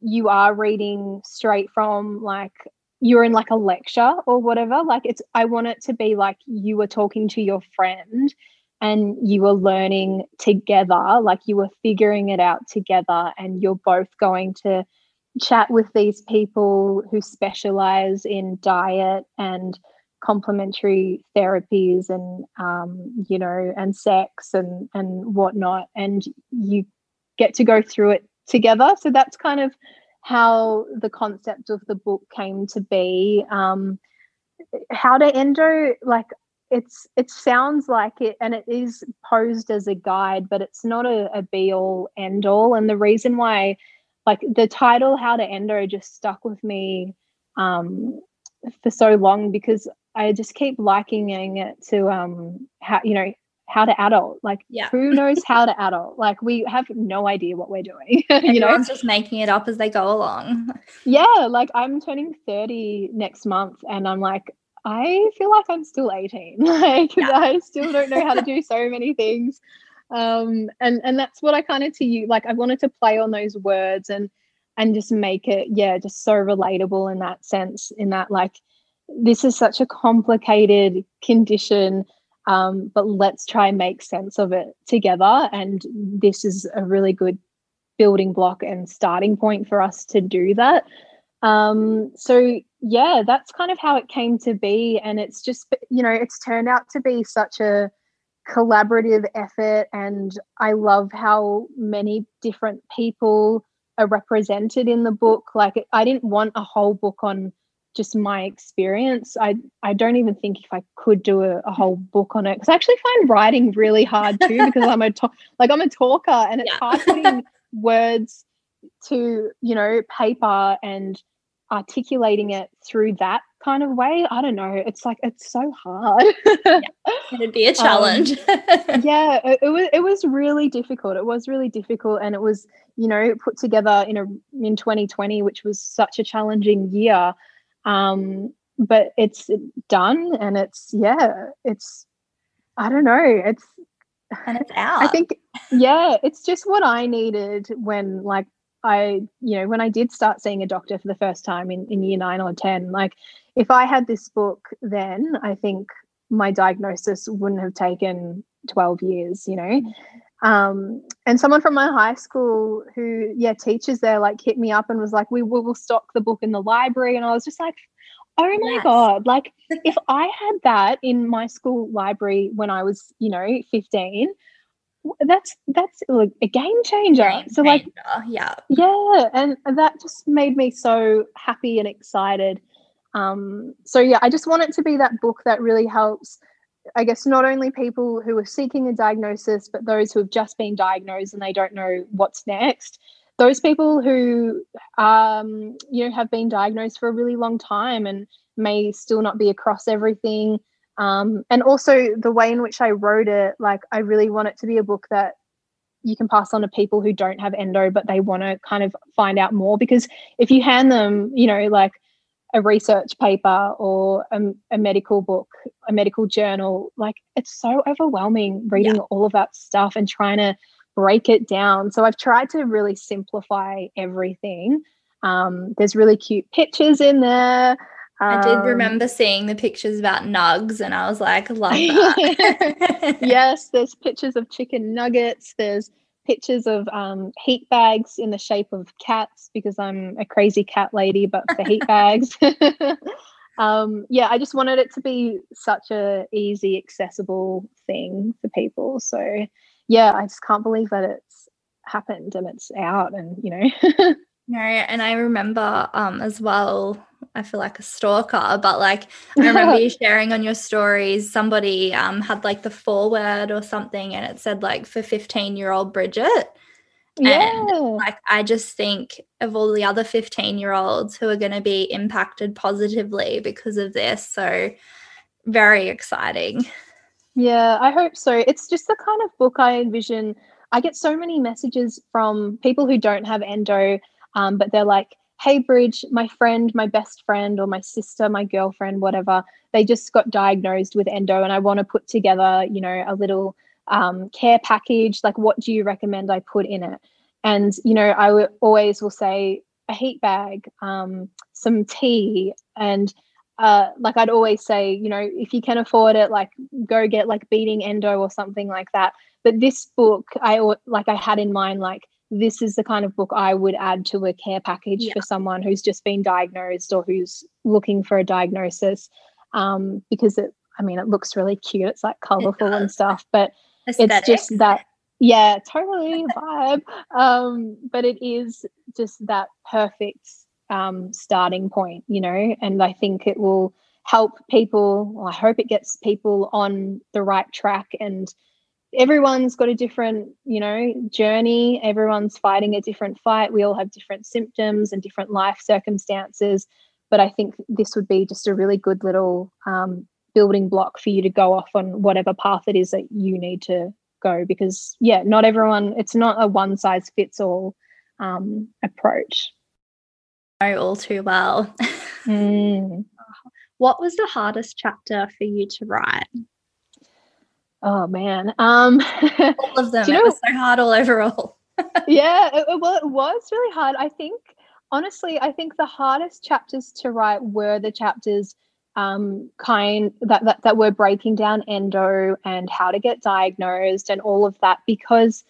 you are reading straight from like you're in like a lecture or whatever like it's i want it to be like you were talking to your friend and you were learning together like you were figuring it out together and you're both going to chat with these people who specialize in diet and complementary therapies and um, you know and sex and and whatnot. And you get to go through it together. So that's kind of how the concept of the book came to be. Um, how to endo like it's it sounds like it and it is posed as a guide but it's not a, a be all end all and the reason why like the title how to endo just stuck with me um, for so long because i just keep likening it to um how you know how to adult like yeah. who knows how to adult like we have no idea what we're doing you know i'm just making it up as they go along yeah like i'm turning 30 next month and i'm like I feel like I'm still 18. Like yeah. I still don't know how to do so many things. Um, and and that's what I kind of to you like I wanted to play on those words and and just make it yeah just so relatable in that sense in that like this is such a complicated condition um, but let's try and make sense of it together and this is a really good building block and starting point for us to do that um, so yeah, that's kind of how it came to be. And it's just, you know, it's turned out to be such a collaborative effort. And I love how many different people are represented in the book. Like, I didn't want a whole book on just my experience. I, I don't even think if I could do a, a whole book on it because I actually find writing really hard too because I'm a to- like I'm a talker and it's yeah. hard putting words to you know paper and articulating it through that kind of way i don't know it's like it's so hard. Yeah, it'd be a um, challenge. um, yeah it, it, was it was really difficult it was really difficult and it was you know put together in a in 2020 which was such a challenging year. Um but it's done and it's yeah it's i don't know it's and it's out. i think yeah it's just what i needed when like I, you know, when I did start seeing a doctor for the first time in, in year nine or 10, like if I had this book then, I think my diagnosis wouldn't have taken 12 years, you know. Mm-hmm. Um, and someone from my high school who, yeah, teachers there like hit me up and was like, we will stock the book in the library. And I was just like, oh my yes. God, like if I had that in my school library when I was, you know, 15, that's that's like a game changer. Game so like yeah. Yeah. And that just made me so happy and excited. Um, so yeah, I just want it to be that book that really helps I guess not only people who are seeking a diagnosis, but those who have just been diagnosed and they don't know what's next. Those people who um, you know have been diagnosed for a really long time and may still not be across everything um, and also the way in which I wrote it, like I really want it to be a book that you can pass on to people who don't have endo, but they want to kind of find out more. Because if you hand them, you know, like a research paper or a, a medical book, a medical journal, like it's so overwhelming reading yeah. all of that stuff and trying to break it down. So I've tried to really simplify everything. Um, there's really cute pictures in there. I did um, remember seeing the pictures about nugs and I was like, love that. yes, there's pictures of chicken nuggets. There's pictures of um, heat bags in the shape of cats because I'm a crazy cat lady, but for heat bags. um, yeah, I just wanted it to be such a easy, accessible thing for people. So yeah, I just can't believe that it's happened and it's out and you know. no, and I remember um, as well I feel like a stalker, but like I remember you sharing on your stories, somebody um, had like the foreword or something and it said like for 15 year old Bridget. Yeah. And like I just think of all the other 15 year olds who are going to be impacted positively because of this. So very exciting. Yeah, I hope so. It's just the kind of book I envision. I get so many messages from people who don't have endo, um, but they're like, hey bridge my friend my best friend or my sister my girlfriend whatever they just got diagnosed with endo and i want to put together you know a little um, care package like what do you recommend i put in it and you know I w- always will say a heat bag, um, some tea, and uh, like I'd always say, you know, if you can afford it, like go get like beating endo or something like that. But this book, I like I had in mind, like this is the kind of book I would add to a care package yeah. for someone who's just been diagnosed or who's looking for a diagnosis, um, because it, I mean, it looks really cute. It's like colorful and stuff, but Aesthetic. it's just that yeah totally vibe um but it is just that perfect um starting point you know and i think it will help people well, i hope it gets people on the right track and everyone's got a different you know journey. Everyone's fighting a different fight. We all have different symptoms and different life circumstances. But i think this would be just a really good little um, building block for you to go off on whatever path it is that you need to go. Because yeah not everyone it's not a one size fits all um, approach. Know all too well. Mm. what was the hardest chapter for you to write oh man. Um all of them. it know, was so hard all overall. Yeah it, well it was really hard. I think honestly i think the hardest chapters to write were the chapters um, kind that, that that we're breaking down endo and how to get diagnosed and all of that because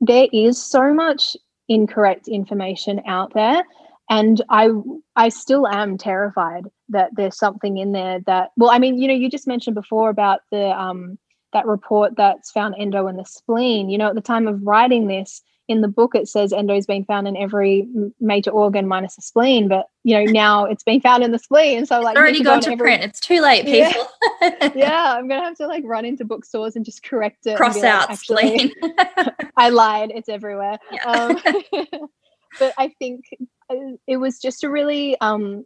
there is so much incorrect information out there. And i i still am terrified that there's something in there that well i mean you know you just mentioned before about the um that report that's found endo in the spleen you know at the time of writing this in the book it says endo's been found in every major organ minus the spleen but you know now it's been found in the spleen so like it's already gone to every... print it's too late people yeah. yeah. i'm gonna have to like run into bookstores and just correct it cross out like, spleen i lied it's everywhere yeah. um, but i think uh, it was just a really um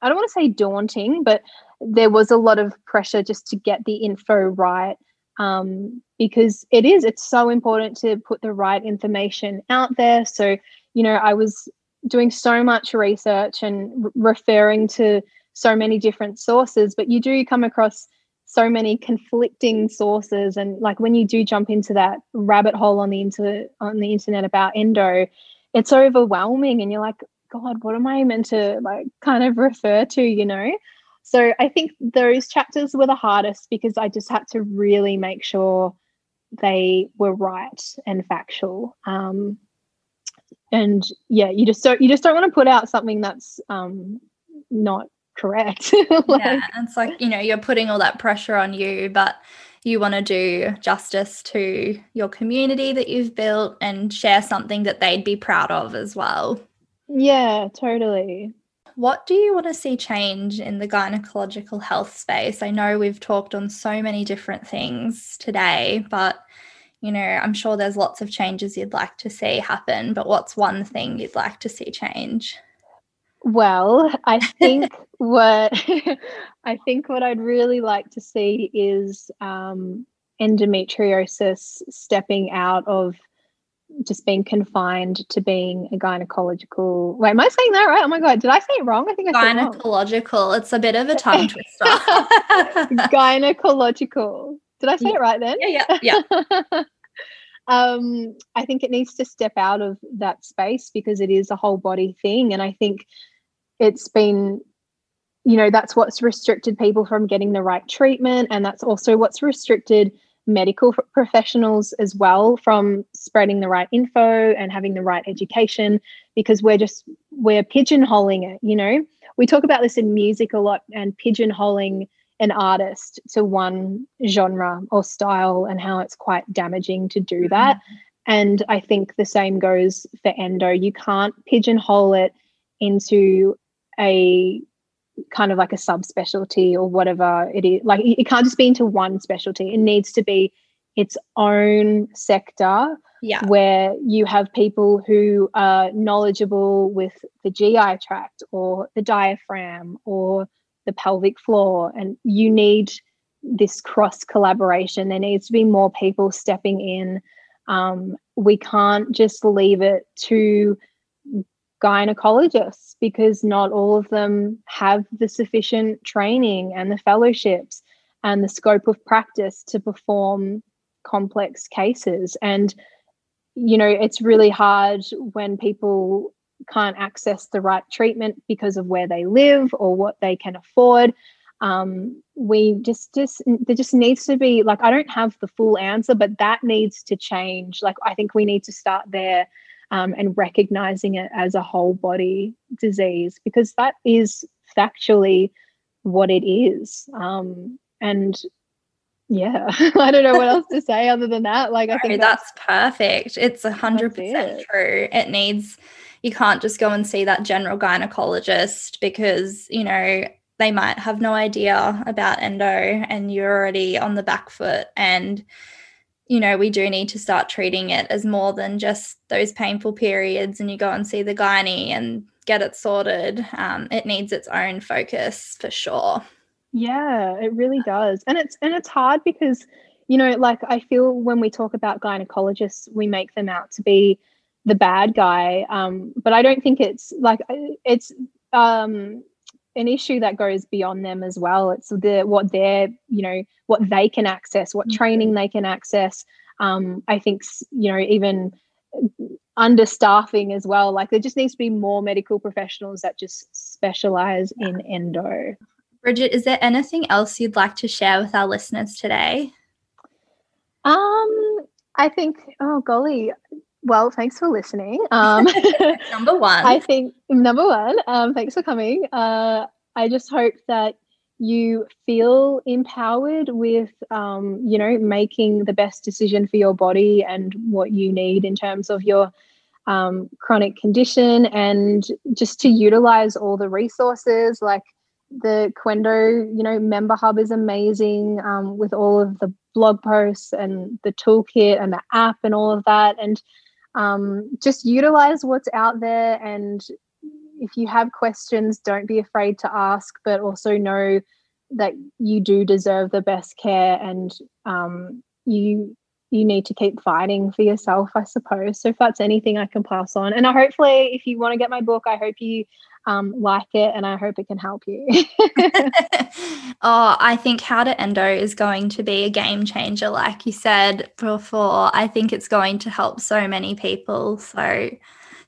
i don't want to say daunting but there was a lot of pressure just to get the info right um, because it is it's so important to put the right information out there. So you know i was doing so much research and referring to so many different sources but you do come across so many conflicting sources. And like when you do jump into that rabbit hole on the inter- on the internet about endo it's overwhelming and you're like god what am i meant to like kind of refer to you know so I think those chapters were the hardest because I just had to really make sure they were right and factual. Um, and yeah, you just don't you just don't want to put out something that's um, not correct. like, yeah, it's like you know you're putting all that pressure on you, but you want to do justice to your community that you've built and share something that they'd be proud of as well. Yeah, totally. What do you want to see change in the gynecological health space? I know we've talked on so many different things today, but you know, I'm sure there's lots of changes you'd like to see happen, but what's one thing you'd like to see change? Well, I think what I think what I'd really like to see is um, endometriosis stepping out of just being confined to being a gynecological. Wait, am I saying that right? Oh my god, did I say it wrong? I think I gynecological. It's a bit of a tongue twister. gynecological. Did I say yeah. it right then? Yeah, yeah, yeah. um, I think it needs to step out of that space because it is a whole body thing, and I think it's been you know that's what's restricted people from getting the right treatment and that's also what's restricted medical professionals as well from spreading the right info and having the right education because we're just we're pigeonholing it you know? We talk about this in music a lot and pigeonholing an artist to one genre or style and how it's quite damaging to do mm-hmm. that. And i think the same goes for endo. You can't pigeonhole it into a kind of like a subspecialty or whatever it is. Like it can't just be into one specialty. It needs to be its own sector yeah. where you have people who are knowledgeable with the GI tract or the diaphragm or the pelvic floor. And you need this cross collaboration. There needs to be more people stepping in. Um, we can't just leave it to gynecologists because not all of them have the sufficient training and the fellowships and the scope of practice to perform complex cases and you know it's really hard when people can't access the right treatment because of where they live or what they can afford. Um, we just just there just needs to be like I don't have the full answer, but that needs to change. Like I think we need to start there um, and recognizing it as a whole body disease because that is factually what it is. Um, and yeah, I don't know what else to say other than that. Like, I think that's, that's perfect. It's a hundred percent true. It needs, you can't just go and see that general gynecologist because, you know, they might have no idea about endo and you're already on the back foot and you know, we do need to start treating it as more than just those painful periods and you go and see the gynae and get it sorted. Um, it needs its own focus for sure. Yeah, it really does. And it's and it's hard because, you know, like I feel when we talk about gynecologists, we make them out to be the bad guy. Um, but I don't think it's like it's um an issue that goes beyond them as well. It's the what they're, you know, what they can access, what mm-hmm. training they can access. Um, I think, you know, even understaffing as well. Like there just needs to be more medical professionals that just specialize in endo. Bridget, is there anything else you'd like to share with our listeners today? Um, I think, oh golly, well, thanks for listening. Um, number one. I think number one. Um, thanks for coming. Uh, I just hope that you feel empowered with, um, you know, making the best decision for your body and what you need in terms of your um, chronic condition, and just to utilize all the resources like the Qendo, you know, member hub is amazing um, with all of the blog posts and the toolkit and the app and all of that. And um, just utilize what's out there and if you have questions don't be afraid to ask but also know that you do deserve the best care and um, you you need to keep fighting for yourself i suppose so if that's anything i can pass on and i hopefully if you want to get my book i hope you um, like it and I hope it can help you. oh, I think How to Endo is going to be a game changer, like you said before. I think it's going to help so many people. So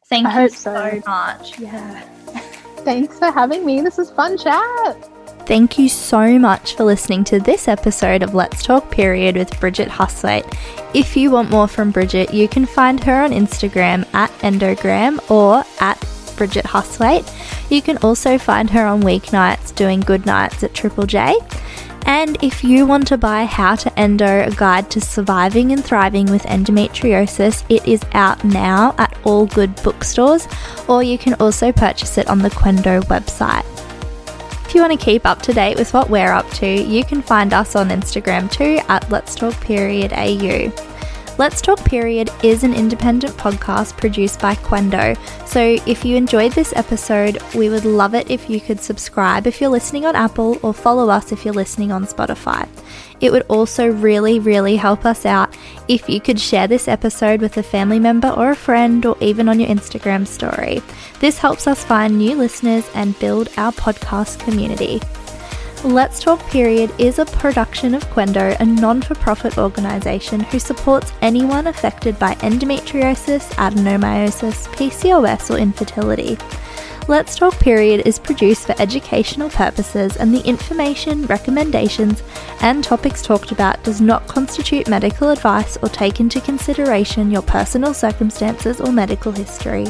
thank I you so. so much. Yeah. Thanks for having me. This is fun chat. Thank you so much for listening to this episode of Let's Talk Period with Bridget Hustwaite. If you want more from Bridget, you can find her on Instagram at endogram or at Bridget Hustwaite. You can also find her on weeknights doing Goodnights at Triple J. And if you want to buy How to Endo, a guide to surviving and thriving with endometriosis, it is out now at all good bookstores, or you can also purchase it on the Qendo website. If you want to keep up to date with what we're up to, you can find us on Instagram too at Let's Talk Period AU. Let's Talk Period is an independent podcast produced by Qendo. So if you enjoyed this episode, we would love it if you could subscribe if you're listening on Apple or follow us if you're listening on Spotify. It would also really, really help us out if you could share this episode with a family member or a friend or even on your Instagram story. This helps us find new listeners and build our podcast community. Let's Talk Period is a production of Qendo, a non for profit organisation who supports anyone affected by endometriosis, adenomyosis, PCOS, or infertility. Let's Talk Period is produced for educational purposes, and the information, recommendations, and topics talked about does not constitute medical advice or take into consideration your personal circumstances or medical history.